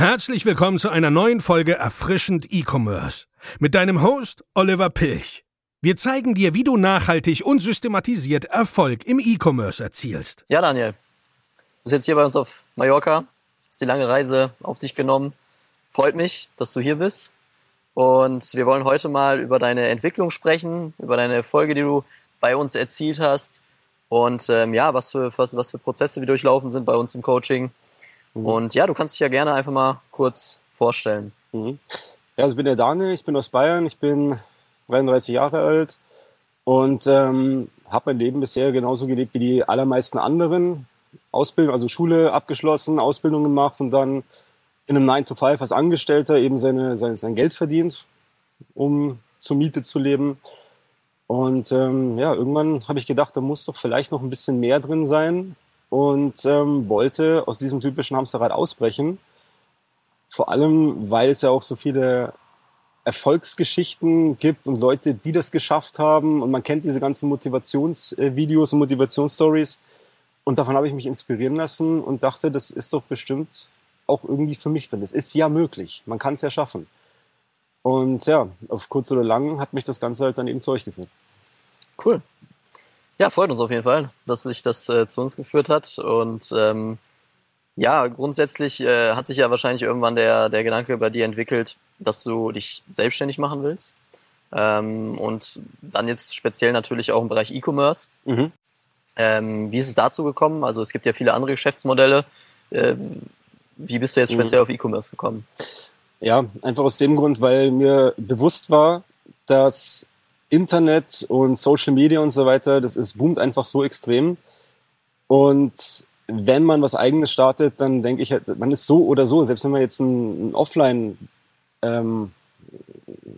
Herzlich willkommen zu einer neuen Folge Erfrischend E-Commerce mit deinem Host Oliver Pilch. Wir zeigen dir, wie du nachhaltig und systematisiert Erfolg im E-Commerce erzielst. Ja, Daniel, du bist jetzt hier bei uns auf Mallorca, hast die lange Reise auf dich genommen. Freut mich, dass du hier bist. Und wir wollen heute mal über deine Entwicklung sprechen, über deine Erfolge, die du bei uns erzielt hast. Und ähm, ja, was für, was, was für Prozesse wir durchlaufen sind bei uns im Coaching. Mhm. Und ja, du kannst dich ja gerne einfach mal kurz vorstellen. Mhm. Ja, also ich bin der Daniel, ich bin aus Bayern, ich bin 33 Jahre alt und ähm, habe mein Leben bisher genauso gelebt wie die allermeisten anderen. Ausbildung, also Schule abgeschlossen, Ausbildung gemacht und dann in einem 9 to 5 als Angestellter eben seine, sein, sein Geld verdient, um zur Miete zu leben. Und ähm, ja, irgendwann habe ich gedacht, da muss doch vielleicht noch ein bisschen mehr drin sein und ähm, wollte aus diesem typischen Hamsterrad ausbrechen. Vor allem, weil es ja auch so viele Erfolgsgeschichten gibt und Leute, die das geschafft haben. Und man kennt diese ganzen Motivationsvideos und Motivationsstories. Und davon habe ich mich inspirieren lassen und dachte, das ist doch bestimmt auch irgendwie für mich drin. Es ist ja möglich. Man kann es ja schaffen. Und ja, auf kurz oder lang hat mich das Ganze halt dann eben zu euch geführt. Cool. Ja, freut uns auf jeden Fall, dass sich das äh, zu uns geführt hat. Und ähm, ja, grundsätzlich äh, hat sich ja wahrscheinlich irgendwann der, der Gedanke bei dir entwickelt, dass du dich selbstständig machen willst. Ähm, und dann jetzt speziell natürlich auch im Bereich E-Commerce. Mhm. Ähm, wie ist es dazu gekommen? Also es gibt ja viele andere Geschäftsmodelle. Äh, wie bist du jetzt mhm. speziell mhm. auf E-Commerce gekommen? Ja, einfach aus dem Grund, weil mir bewusst war, dass Internet und Social Media und so weiter, das ist, boomt einfach so extrem. Und wenn man was Eigenes startet, dann denke ich, halt, man ist so oder so, selbst wenn man jetzt einen, Offline, ähm,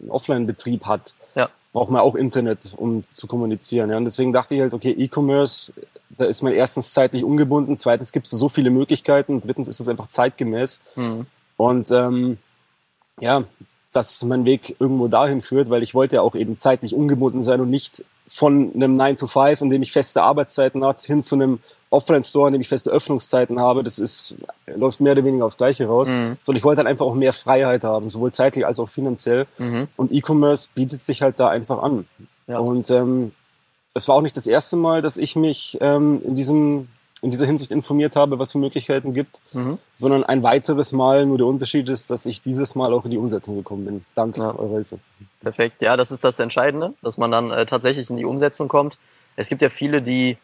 Offline-Betrieb hat, ja. braucht man auch Internet, um zu kommunizieren. Ja? Und deswegen dachte ich halt, okay, E-Commerce, da ist man erstens zeitlich ungebunden, zweitens gibt es so viele Möglichkeiten, drittens ist es einfach zeitgemäß. Mhm. Und ähm, ja, dass mein Weg irgendwo dahin führt, weil ich wollte ja auch eben zeitlich ungebunden sein und nicht von einem 9 to 5, in dem ich feste Arbeitszeiten habe, hin zu einem Offline-Store, in dem ich feste Öffnungszeiten habe. Das ist, läuft mehr oder weniger aufs Gleiche raus. Mhm. Sondern ich wollte dann einfach auch mehr Freiheit haben, sowohl zeitlich als auch finanziell. Mhm. Und E-Commerce bietet sich halt da einfach an. Ja. Und ähm, es war auch nicht das erste Mal, dass ich mich ähm, in diesem in dieser Hinsicht informiert habe, was für Möglichkeiten gibt, mhm. sondern ein weiteres Mal. Nur der Unterschied ist, dass ich dieses Mal auch in die Umsetzung gekommen bin. Dank ja. eurer Hilfe. Perfekt. Ja, das ist das Entscheidende, dass man dann äh, tatsächlich in die Umsetzung kommt. Es gibt ja viele, die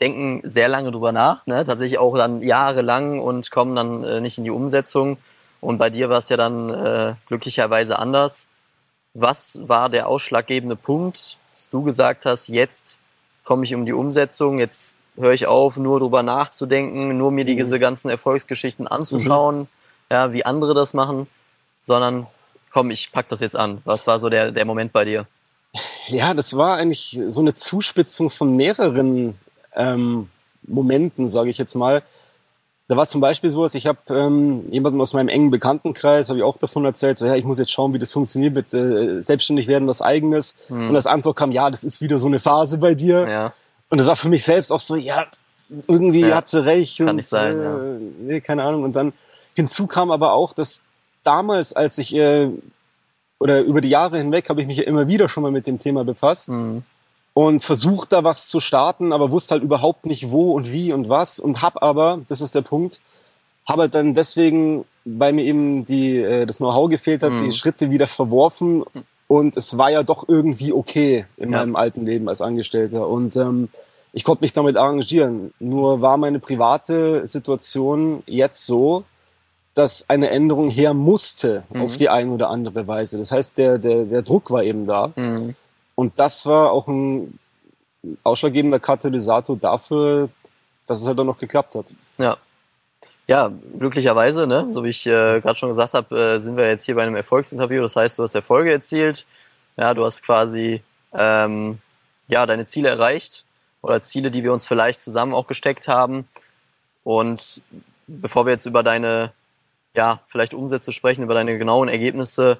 denken sehr lange drüber nach, ne? tatsächlich auch dann jahrelang und kommen dann äh, nicht in die Umsetzung. Und bei dir war es ja dann äh, glücklicherweise anders. Was war der ausschlaggebende Punkt, dass du gesagt hast, jetzt komme ich um die Umsetzung, jetzt höre ich auf, nur drüber nachzudenken, nur mir mhm. diese ganzen Erfolgsgeschichten anzuschauen, mhm. ja, wie andere das machen, sondern komm, ich pack das jetzt an. Was war so der, der Moment bei dir? Ja, das war eigentlich so eine Zuspitzung von mehreren ähm, Momenten, sage ich jetzt mal. Da war zum Beispiel so, dass ich habe ähm, jemanden aus meinem engen Bekanntenkreis, habe ich auch davon erzählt, so ja, ich muss jetzt schauen, wie das funktioniert mit äh, selbstständig werden, was eigenes. Hm. Und als Antwort kam, ja, das ist wieder so eine Phase bei dir. Ja. Und das war für mich selbst auch so, ja, irgendwie ja, hat sie recht. Kann und, nicht sein, äh, ja. Nee, keine Ahnung. Und dann hinzu kam aber auch, dass damals, als ich, äh, oder über die Jahre hinweg, habe ich mich ja immer wieder schon mal mit dem Thema befasst. Mhm. Und versucht da was zu starten, aber wusste halt überhaupt nicht wo und wie und was. Und hab aber, das ist der Punkt, habe halt dann deswegen, weil mir eben die, äh, das Know-how gefehlt hat, mhm. die Schritte wieder verworfen und es war ja doch irgendwie okay in ja. meinem alten Leben als Angestellter. Und ähm, ich konnte mich damit arrangieren. Nur war meine private Situation jetzt so, dass eine Änderung her musste mhm. auf die eine oder andere Weise. Das heißt, der, der, der Druck war eben da. Mhm. Und das war auch ein ausschlaggebender Katalysator dafür, dass es halt auch noch geklappt hat. Ja. Ja, glücklicherweise, ne? so wie ich äh, gerade schon gesagt habe, äh, sind wir jetzt hier bei einem Erfolgsinterview. Das heißt, du hast Erfolge erzielt. Ja, du hast quasi ähm, ja deine Ziele erreicht oder Ziele, die wir uns vielleicht zusammen auch gesteckt haben. Und bevor wir jetzt über deine ja vielleicht Umsätze sprechen, über deine genauen Ergebnisse,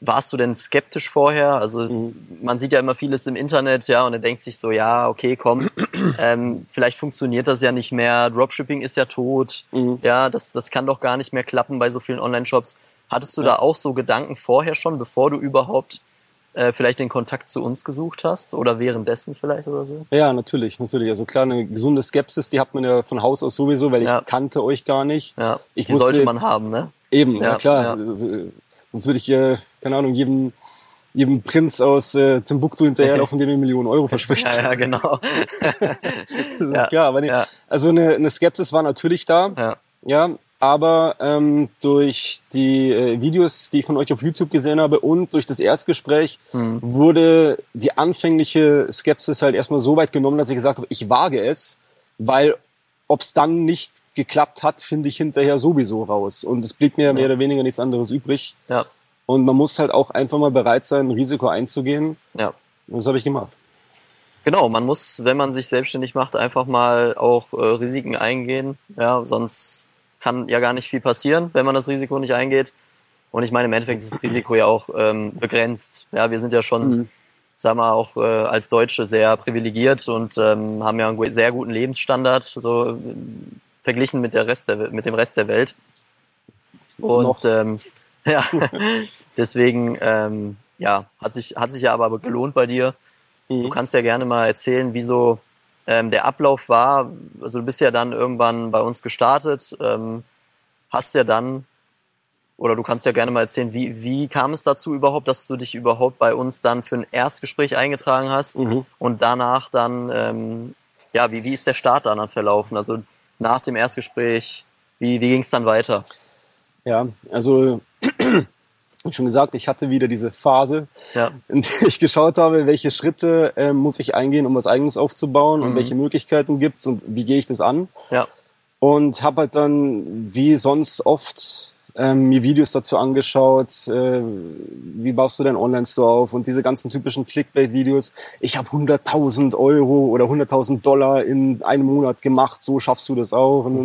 warst du denn skeptisch vorher? Also es, Mhm. man sieht ja immer vieles im Internet, ja, und er denkt sich so, ja, okay, komm, ähm, vielleicht funktioniert das ja nicht mehr, Dropshipping ist ja tot, Mhm. ja, das, das kann doch gar nicht mehr klappen bei so vielen Online-Shops. Hattest du da auch so Gedanken vorher schon, bevor du überhaupt äh, vielleicht den Kontakt zu uns gesucht hast oder währenddessen vielleicht oder so? Ja, natürlich, natürlich. Also klar, eine gesunde Skepsis, die hat man ja von Haus aus sowieso, weil ich Ja. kannte euch gar nicht. Ja, Ich die sollte man jetzt- haben, ne? Eben, ja, Ja, klar. ja. Also, sonst würde ich, äh, keine Ahnung, jedem, jedem Prinz aus äh, Timbuktu hinterherlaufen, der mir Millionen Euro verspricht. Ja, ja, genau. das ist ja, klar. Aber nee, ja. Also eine, eine Skepsis war natürlich da. ja. Ja, aber ähm, durch die äh, Videos, die ich von euch auf YouTube gesehen habe und durch das Erstgespräch Hm. wurde die anfängliche Skepsis halt erstmal so weit genommen, dass ich gesagt habe, ich wage es, weil ob es dann nicht geklappt hat, finde ich hinterher sowieso raus. Und es blieb mir mehr oder weniger nichts anderes übrig. ja, Und man muss halt auch einfach mal bereit sein, ein Risiko einzugehen. ja. Und das habe ich gemacht. Genau, man muss, wenn man sich selbstständig macht, einfach mal auch äh, Risiken eingehen. Ja, sonst kann ja gar nicht viel passieren, wenn man das Risiko nicht eingeht. Und ich meine, im Endeffekt ist das Risiko ja auch ähm, begrenzt. Ja, wir sind ja schon, Mhm. Sagen wir auch äh, als Deutsche sehr privilegiert und ähm, haben ja einen sehr guten Lebensstandard, so äh, verglichen mit der Rest der, mit dem Rest der Welt. Und Noch. ähm, ja, deswegen ähm, ja, hat sich hat sich ja aber gelohnt bei dir. Du Mhm. kannst ja gerne mal erzählen, wieso ähm, der Ablauf war. Also du bist ja dann irgendwann bei uns gestartet, ähm, hast ja dann, oder du kannst ja gerne mal erzählen, wie, wie kam es dazu überhaupt, dass du dich überhaupt bei uns dann für ein Erstgespräch eingetragen hast Mhm. und danach dann, ähm, ja, wie, wie ist der Start dann, dann verlaufen? Also nach dem Erstgespräch, wie, wie ging es dann weiter? Ja, also wie schon gesagt, ich hatte wieder diese Phase, Ja, in der ich geschaut habe, welche Schritte ähm, muss ich eingehen, um was Eigenes aufzubauen und Mhm. welche Möglichkeiten gibt's und wie gehe ich das an. ja, Und habe halt dann, wie sonst oft, ähm, mir Videos dazu angeschaut, äh, wie baust du deinen Online-Store auf und diese ganzen typischen Clickbait-Videos. Ich habe 100.000 Euro oder 100.000 Dollar in einem Monat gemacht, so schaffst du das auch.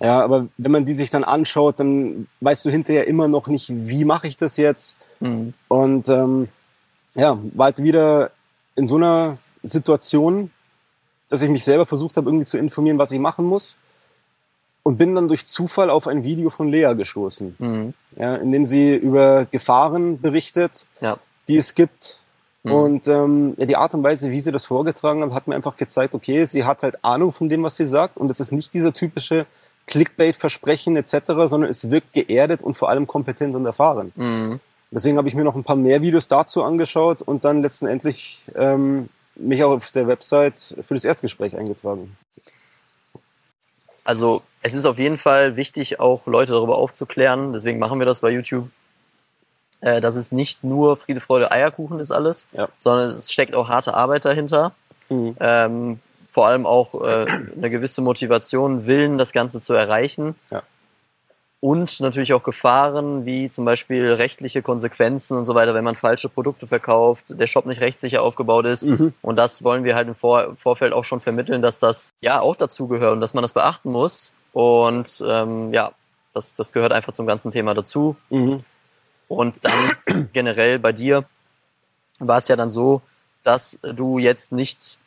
Ja, aber wenn man die sich dann anschaut, dann weißt du hinterher immer noch nicht, wie mache ich das jetzt. Mhm. Und ähm, ja, war halt wieder in so einer Situation, dass ich mich selber versucht habe, irgendwie zu informieren, was ich machen muss. Und bin dann durch Zufall auf ein Video von Lea gestoßen, Mhm. ja, in dem sie über Gefahren berichtet, ja, die es gibt. Mhm. Und ähm, ja, die Art und Weise, wie sie das vorgetragen hat, hat mir einfach gezeigt, okay, sie hat halt Ahnung von dem, was sie sagt. Und es ist nicht dieser typische Clickbait-Versprechen etc., sondern es wirkt geerdet und vor allem kompetent und erfahren. Mhm. Deswegen habe ich mir noch ein paar mehr Videos dazu angeschaut und dann letztendlich ähm, mich auch auf der Website für das Erstgespräch eingetragen. Also es ist auf jeden Fall wichtig, auch Leute darüber aufzuklären. Deswegen machen wir das bei YouTube. Äh, dass es nicht nur Friede, Freude, Eierkuchen ist alles, Ja. sondern es steckt auch harte Arbeit dahinter. Mhm. Ähm, vor allem auch äh, eine gewisse Motivation, Willen, das Ganze zu erreichen. Ja. Und natürlich auch Gefahren, wie zum Beispiel rechtliche Konsequenzen und so weiter, wenn man falsche Produkte verkauft, der Shop nicht rechtssicher aufgebaut ist. Mhm. Und das wollen wir halt im Vor Vorfeld auch schon vermitteln, dass das ja auch dazugehört und dass man das beachten muss. Und ähm, ja, das, das gehört einfach zum ganzen Thema dazu. Mhm. Und dann generell bei dir war es ja dann so, dass du jetzt nicht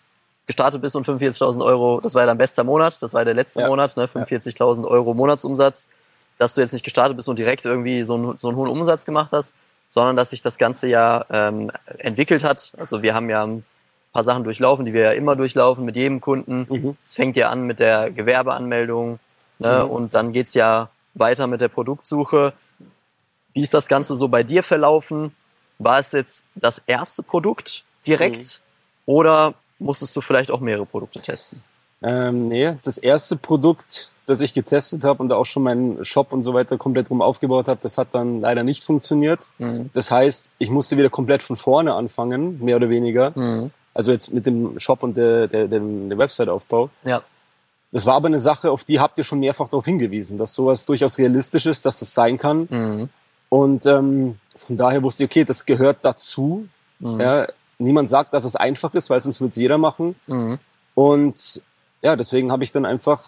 gestartet bist und 45.000 Euro, das war ja dein bester Monat, das war der letzte Ja. Monat, ne, 45.000 Euro Monatsumsatz, dass du jetzt nicht gestartet bist und direkt irgendwie so einen, so einen hohen Umsatz gemacht hast, sondern dass sich das Ganze ja ähm, entwickelt hat. Also wir haben ja ein paar Sachen durchlaufen, die wir ja immer durchlaufen mit jedem Kunden. Mhm. Es fängt ja an mit der Gewerbeanmeldung ne? Mhm. und dann geht's ja weiter mit der Produktsuche. Wie ist das Ganze so bei dir verlaufen? War es jetzt das erste Produkt direkt oder musstest du vielleicht auch mehrere Produkte testen? Ähm, nee, das erste Produkt, das ich getestet habe und da auch schon meinen Shop und so weiter komplett rum aufgebaut habe, das hat dann leider nicht funktioniert. Mhm. Das heißt, ich musste wieder komplett von vorne anfangen, mehr oder weniger. Mhm. Also jetzt mit dem Shop und der, der, dem, dem Website-Aufbau. Ja. Das war aber eine Sache, auf die habt ihr schon mehrfach darauf hingewiesen, dass sowas durchaus realistisch ist, dass das sein kann. Mhm. Und ähm, von daher wusste ich, okay, das gehört dazu. Mhm. Ja, niemand sagt, dass es einfach ist, weil sonst wird es jeder machen. Mhm. Und ja, deswegen habe ich dann einfach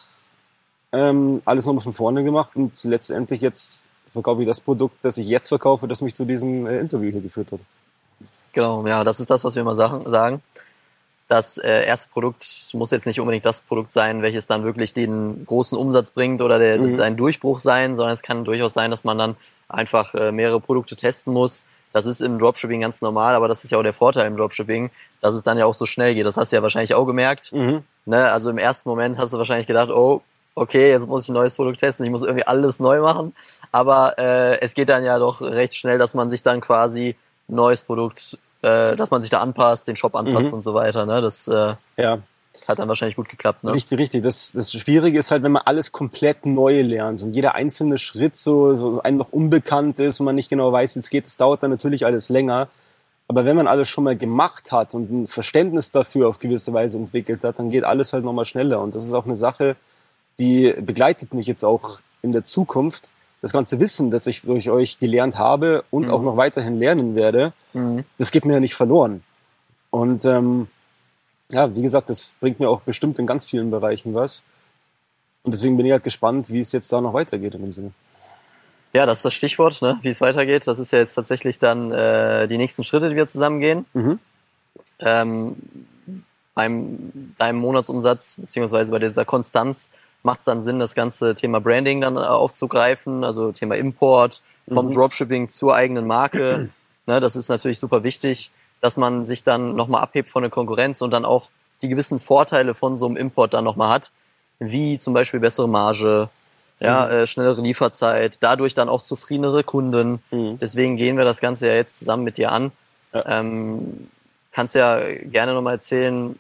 ähm, alles nochmal von vorne gemacht und letztendlich jetzt verkaufe ich das Produkt, das ich jetzt verkaufe, das mich zu diesem äh, Interview hier geführt hat. Genau, ja, das ist das, was wir immer sagen. Das äh, erste Produkt muss jetzt nicht unbedingt das Produkt sein, welches dann wirklich den großen Umsatz bringt oder der, mhm. ein Durchbruch sein, sondern es kann durchaus sein, dass man dann einfach äh, mehrere Produkte testen muss. Das ist im Dropshipping ganz normal, aber das ist ja auch der Vorteil im Dropshipping, dass es dann ja auch so schnell geht. Das hast du ja wahrscheinlich auch gemerkt. Mhm. Ne? Also im ersten Moment hast du wahrscheinlich gedacht, oh, okay, jetzt muss ich ein neues Produkt testen, ich muss irgendwie alles neu machen. Aber äh, es geht dann ja doch recht schnell, dass man sich dann quasi ein neues Produkt, äh, dass man sich da anpasst, den Shop anpasst mhm. und so weiter. Ne? Das äh, ja. hat dann wahrscheinlich gut geklappt. Ne? Richtig, richtig. Das, das Schwierige ist halt, wenn man alles komplett neu lernt und jeder einzelne Schritt so, so einem noch unbekannt ist und man nicht genau weiß, wie es geht, das dauert dann natürlich alles länger. Aber wenn man alles schon mal gemacht hat und ein Verständnis dafür auf gewisse Weise entwickelt hat, dann geht alles halt nochmal schneller. Und das ist auch eine Sache, die begleitet mich jetzt auch in der Zukunft. Das ganze Wissen, das ich durch euch gelernt habe und mhm. auch noch weiterhin lernen werde, mhm. das geht mir ja nicht verloren. Und ähm, ja, wie gesagt, das bringt mir auch bestimmt in ganz vielen Bereichen was. Und deswegen bin ich halt gespannt, wie es jetzt da noch weitergeht in dem Sinne. Ja, das ist das Stichwort, ne? wie es weitergeht. Das ist ja jetzt tatsächlich dann äh, die nächsten Schritte, die wir zusammen gehen. Mhm. Ähm, beim deinem Monatsumsatz beziehungsweise bei dieser Konstanz macht es dann Sinn, das ganze Thema Branding dann äh, aufzugreifen, also Thema Import vom mhm. Dropshipping zur eigenen Marke. ne, das ist natürlich super wichtig, dass man sich dann nochmal abhebt von der Konkurrenz und dann auch die gewissen Vorteile von so einem Import dann nochmal hat, wie zum Beispiel bessere Marge, ja, mhm. äh, schnellere Lieferzeit, dadurch dann auch zufriedenere Kunden. Mhm. Deswegen gehen wir das Ganze ja jetzt zusammen mit dir an. Ja. Ähm, kannst ja gerne nochmal erzählen,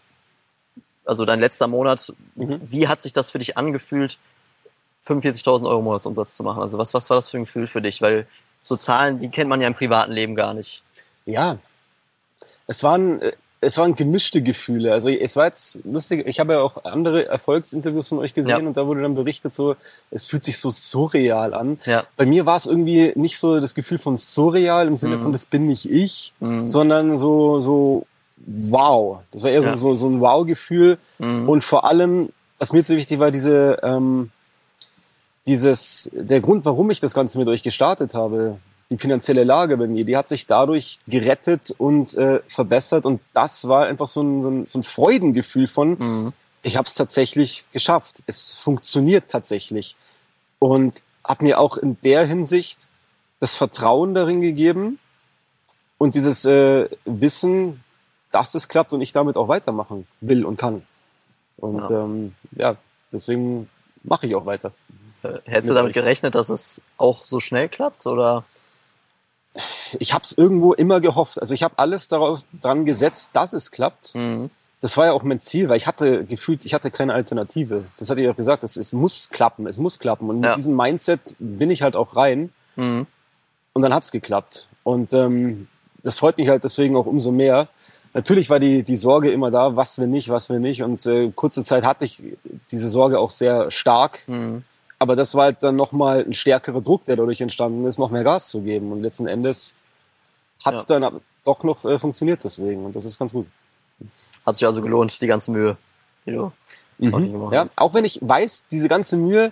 also dein letzter Monat, mhm. wie hat sich das für dich angefühlt, 45.000 Euro Monatsumsatz zu machen? Also was, was war das für ein Gefühl für dich? Weil so Zahlen, die kennt man ja im privaten Leben gar nicht. Ja, es waren, äh, es waren gemischte Gefühle. Also es war jetzt lustig, ich habe ja auch andere Erfolgsinterviews von euch gesehen ja. und da wurde dann berichtet, so, es fühlt sich so surreal an. Ja. Bei mir war es irgendwie nicht so das Gefühl von surreal im Sinne mhm. von, das bin nicht ich, mhm. sondern so, so wow. Das war eher ja. so, so, ein Wow-Gefühl. Mhm. Und vor allem, was mir so wichtig war, diese, ähm, dieses, der Grund, warum ich das Ganze mit euch gestartet habe, die finanzielle Lage bei mir, die hat sich dadurch gerettet und äh, verbessert. Und das war einfach so ein, so ein, so ein Freudengefühl von, mhm. ich habe es tatsächlich geschafft. Es funktioniert tatsächlich. Und hat mir auch in der Hinsicht das Vertrauen darin gegeben und dieses äh, Wissen, dass es klappt und ich damit auch weitermachen will und kann. Und ja, ähm, ja deswegen mache ich auch weiter. Äh, hättest du damit gerechnet, dass es auch so schnell klappt oder? Ich habe es irgendwo immer gehofft. Also ich habe alles darauf dran gesetzt, dass es klappt. Mhm. Das war ja auch mein Ziel, weil ich hatte gefühlt, ich hatte keine Alternative. Das hatte ich auch gesagt, es, es muss klappen, es muss klappen. Und mit diesem Mindset bin ich halt auch rein. Mhm. Und dann hat's geklappt. Und ähm, das freut mich halt deswegen auch umso mehr, natürlich war die, die Sorge immer da, was wir nicht, was wir nicht. Und äh, kurze Zeit hatte ich diese Sorge auch sehr stark. Mhm. Aber das war halt dann nochmal ein stärkerer Druck, der dadurch entstanden ist, noch mehr Gas zu geben. Und letzten Endes hat es ja. dann doch noch äh, funktioniert deswegen. Und das ist ganz gut. Hat sich also gelohnt, die ganze Mühe, die du mhm. Ja, auch wenn ich weiß, diese ganze Mühe,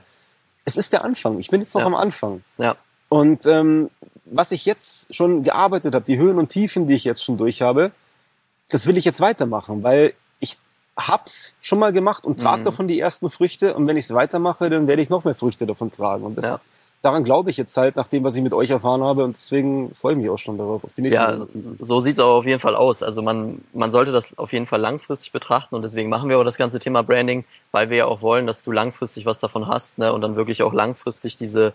es ist der Anfang. Ich bin jetzt noch ja. am Anfang. Ja. Und ähm, was ich jetzt schon gearbeitet habe, die Höhen und Tiefen, die ich jetzt schon durch habe, das will ich jetzt weitermachen, weil ich hab's schon mal gemacht und trage mhm. davon die ersten Früchte und wenn ich es weitermache, dann werde ich noch mehr Früchte davon tragen und das, ja. daran glaube ich jetzt halt, nach dem, was ich mit euch erfahren habe und deswegen freue ich mich auch schon darauf, auf die nächsten Ja, so sieht's auch auf jeden Fall aus. Also man, man sollte das auf jeden Fall langfristig betrachten und deswegen machen wir auch das ganze Thema Branding, weil wir ja auch wollen, dass du langfristig was davon hast ne, und dann wirklich auch langfristig diese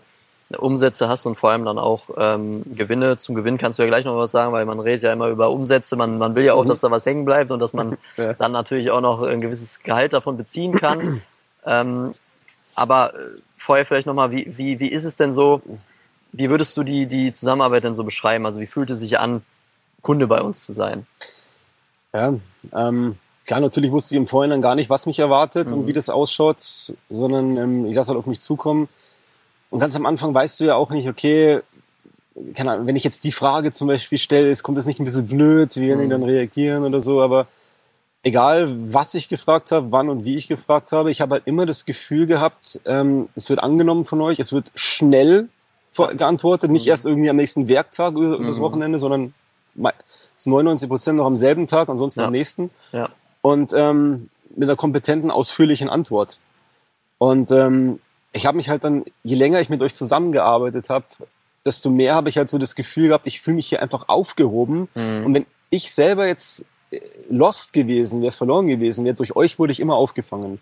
Umsätze hast und vor allem dann auch ähm, Gewinne. Zum Gewinn kannst du ja gleich noch was sagen, weil man redet ja immer über Umsätze. Man, man will ja auch, mhm. dass da was hängen bleibt und dass man ja. dann natürlich auch noch ein gewisses Gehalt davon beziehen kann. ähm, aber äh, vorher vielleicht nochmal, wie, wie, wie ist es denn so, wie würdest du die, die Zusammenarbeit denn so beschreiben? Also wie fühlt es sich an, Kunde bei uns zu sein? Ja, ähm, klar, natürlich wusste ich im Vorhinein gar nicht, was mich erwartet mhm. und wie das ausschaut, sondern ähm, ich lasse halt auf mich zukommen. Und ganz am Anfang weißt du ja auch nicht, okay, Ahnung, wenn ich jetzt die Frage zum Beispiel stelle, kommt es nicht ein bisschen blöd, wie werden die mhm. dann reagieren oder so, aber egal, was ich gefragt habe, wann und wie ich gefragt habe, ich habe halt immer das Gefühl gehabt, ähm, es wird angenommen von euch, es wird schnell geantwortet, nicht erst irgendwie am nächsten Werktag über, mhm. das Wochenende, sondern zu 99 Prozent noch am selben Tag, ansonsten Ja. am nächsten. Ja. Und ähm, mit einer kompetenten, ausführlichen Antwort. Und ähm, ich habe mich halt dann, je länger ich mit euch zusammengearbeitet habe, desto mehr habe ich halt so das Gefühl gehabt, ich fühle mich hier einfach aufgehoben. Mhm. Und wenn ich selber jetzt äh, lost gewesen wäre, verloren gewesen wäre, durch euch wurde ich immer aufgefangen.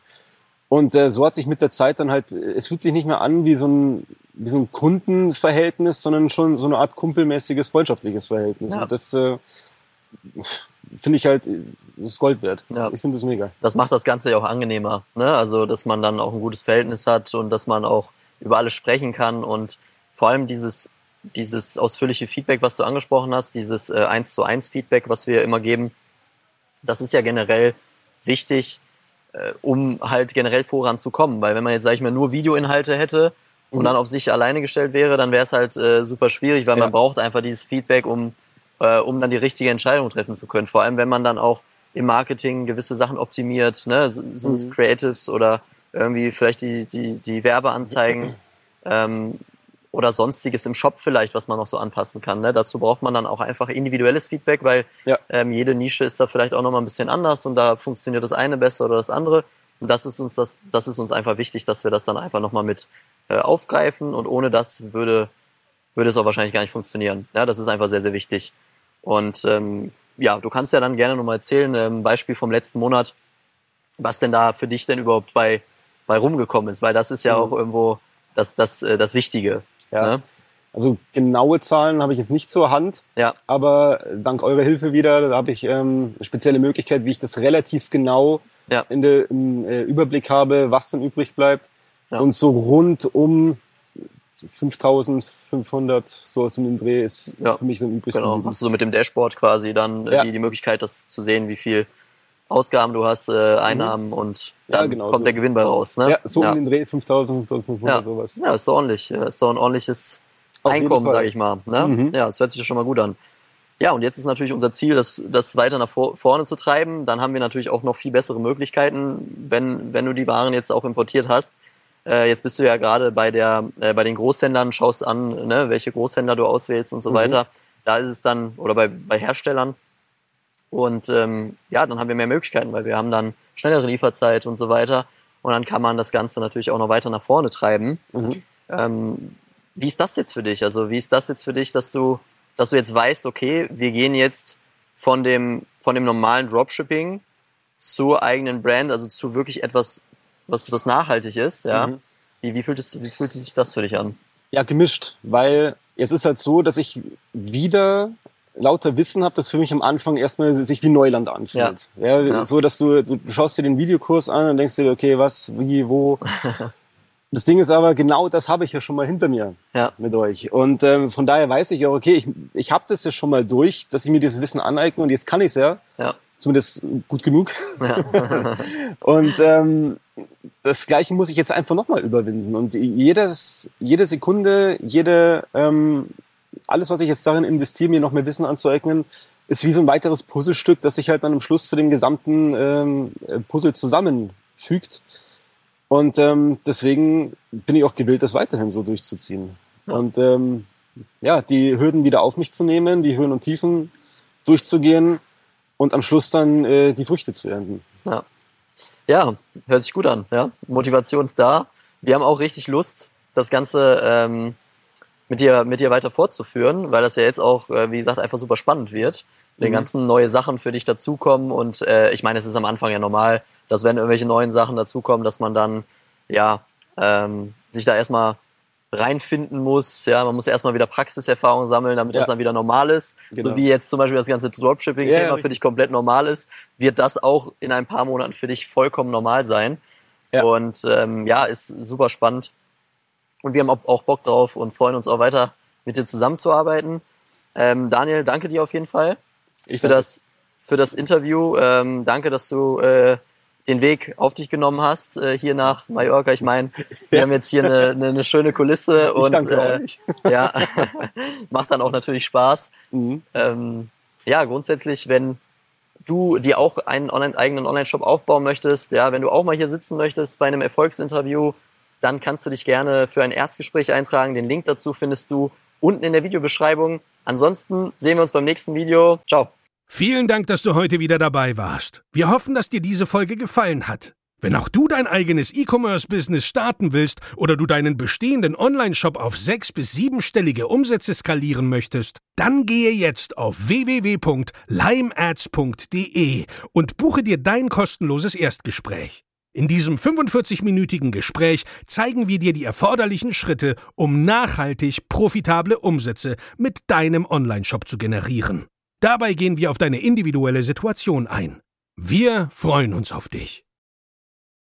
Und äh, so hat sich mit der Zeit dann halt, es fühlt sich nicht mehr an wie so ein, wie so ein Kundenverhältnis, sondern schon so eine Art kumpelmäßiges, freundschaftliches Verhältnis. Ja. Und das äh, finde ich halt, das ist Gold wert. Ja. Ich finde das mega. das macht das Ganze ja auch angenehmer. Ne? Also, dass man dann auch ein gutes Verhältnis hat und dass man auch über alles sprechen kann und vor allem dieses, dieses ausführliche Feedback, was du angesprochen hast, dieses äh, 1 zu 1 Feedback, was wir immer geben, das ist ja generell wichtig, äh, um halt generell voranzukommen. Weil wenn man jetzt, sag ich mal, nur Videoinhalte hätte und Mhm. dann auf sich alleine gestellt wäre, dann wäre es halt äh, super schwierig, weil Ja. man braucht einfach dieses Feedback, um, äh, um dann die richtige Entscheidung treffen zu können. Vor allem, wenn man dann auch im Marketing gewisse Sachen optimiert, ne? sind es Mhm. Creatives oder irgendwie vielleicht die, die, die Werbeanzeigen ähm, oder sonstiges im Shop vielleicht, was man noch so anpassen kann. Ne? Dazu braucht man dann auch einfach individuelles Feedback, weil Ja. ähm, jede Nische ist da vielleicht auch nochmal ein bisschen anders und da funktioniert das eine besser oder das andere. Und das ist uns das, das ist uns einfach wichtig, dass wir das dann einfach nochmal mit äh, aufgreifen und ohne das würde, würde es auch wahrscheinlich gar nicht funktionieren. Ja, das ist einfach sehr, sehr wichtig. Und ähm, ja, du kannst ja dann gerne nochmal erzählen, ähm, Beispiel vom letzten Monat, was denn da für dich denn überhaupt bei, bei rumgekommen ist, weil das ist ja Mhm. auch irgendwo das, das, äh, das Wichtige. Ja. Ne? Also genaue Zahlen habe ich jetzt nicht zur Hand, Ja, aber dank eurer Hilfe wieder, da habe ich ähm, eine spezielle Möglichkeit, wie ich das relativ genau Ja. in der, im äh, Überblick habe, was dann übrig bleibt. Ja. Und so rund um 5500, so aus dem Dreh ist Ja. für mich dann übrig genau. geblieben. Hast du so mit dem Dashboard quasi dann äh, Ja. die, die Möglichkeit, das zu sehen, wie viel Ausgaben du hast, äh, Einnahmen und Mhm. Ja, dann genau, kommt so. der Gewinn bei raus. Ne? Ja, so ja. um den Dreh 5500, Ja. sowas. Ja, ist doch ordentlich. Ja, Ist doch ein ordentliches Auf Einkommen, sage ich mal. Ne? Mhm. Ja, das hört sich ja schon mal gut an. Ja, und jetzt ist natürlich unser Ziel, das, das weiter nach vor, vorne zu treiben. Dann haben wir natürlich auch noch viel bessere Möglichkeiten, wenn, wenn du die Waren jetzt auch importiert hast. Äh, jetzt bist du ja gerade bei, der, äh, bei den Großhändlern, schaust an, ne, welche Großhändler du auswählst und so Mhm. weiter. Da ist es dann, oder bei, bei Herstellern. Und ähm, ja, dann haben wir mehr Möglichkeiten, weil wir haben dann schnellere Lieferzeit und so weiter. Und dann kann man das Ganze natürlich auch noch weiter nach vorne treiben. Mhm. Ähm, wie ist das jetzt für dich? Also wie ist das jetzt für dich, dass du, dass du jetzt weißt, okay, wir gehen jetzt von dem, von dem normalen Dropshipping zur eigenen Brand, also zu wirklich etwas, was, was nachhaltig ist, ja? Mhm. Wie, wie, fühlt es, wie fühlt sich das für dich an? Ja, gemischt, weil jetzt ist halt so, dass ich wieder lauter Wissen habe, das für mich am Anfang erstmal sich wie Neuland anfühlt. Ja. Ja. So, dass du, du schaust dir den Videokurs an und denkst dir, okay, was, wie, wo. das Ding ist aber, genau das habe ich ja schon mal hinter mir Ja, mit euch. Und ähm, von daher weiß ich ja, okay, ich, ich habe das ja schon mal durch, dass ich mir dieses Wissen aneigne und jetzt kann ich es ja, ja, zumindest gut genug. ja, Und ähm, das Gleiche muss ich jetzt einfach nochmal überwinden. Und jedes, jede Sekunde, jede, ähm, alles, was ich jetzt darin investiere, mir noch mehr Wissen anzueignen, ist wie so ein weiteres Puzzlestück, das sich halt dann am Schluss zu dem gesamten ähm, Puzzle zusammenfügt. Und ähm, deswegen bin ich auch gewillt, das weiterhin so durchzuziehen. Ja. Und ähm, ja, die Hürden wieder auf mich zu nehmen, die Höhen und Tiefen durchzugehen und am Schluss dann äh, die Früchte zu ernten. ja. Ja, hört sich gut an, ja. Motivation ist da. Wir haben auch richtig Lust, das Ganze ähm, mit dir, mit dir weiter fortzuführen, weil das ja jetzt auch, äh, wie gesagt, einfach super spannend wird. Den Mhm. ganzen neue Sachen für dich dazukommen und äh, ich meine, es ist am Anfang ja normal, dass wenn irgendwelche neuen Sachen dazukommen, dass man dann ja ähm, sich da erstmal reinfinden muss. Ja, man muss erstmal wieder Praxiserfahrung sammeln, damit das Ja. dann wieder normal ist. Genau. So wie jetzt zum Beispiel das ganze Dropshipping-Thema Ja, für dich komplett normal ist, wird das auch in ein paar Monaten für dich vollkommen normal sein. Ja. Und ähm, ja, ist super spannend. Und wir haben auch, auch Bock drauf und freuen uns auch weiter mit dir zusammenzuarbeiten. Ähm, Daniel, danke dir auf jeden Fall Ich für das, für das Interview. Ähm, danke, dass du äh, den Weg auf dich genommen hast äh, hier nach Mallorca. Ich meine, wir Ja. haben jetzt hier eine, eine, eine schöne Kulisse und äh, ja, macht dann auch natürlich Spaß. Mhm. Ähm, ja, grundsätzlich, wenn du dir auch einen online, eigenen Online-Shop aufbauen möchtest, ja, wenn du auch mal hier sitzen möchtest bei einem Erfolgsinterview, dann kannst du dich gerne für ein Erstgespräch eintragen. Den Link dazu findest du unten in der Videobeschreibung. Ansonsten sehen wir uns beim nächsten Video. Ciao. Vielen Dank, dass du heute wieder dabei warst. Wir hoffen, dass dir diese Folge gefallen hat. Wenn auch du dein eigenes E-Commerce-Business starten willst oder du deinen bestehenden Online-Shop auf sechs- bis siebenstellige Umsätze skalieren möchtest, dann gehe jetzt auf www.limeads.de und buche dir dein kostenloses Erstgespräch. In diesem 45-minütigen Gespräch zeigen wir dir die erforderlichen Schritte, um nachhaltig profitable Umsätze mit deinem Online-Shop zu generieren. Dabei gehen wir auf deine individuelle Situation ein. Wir freuen uns auf dich.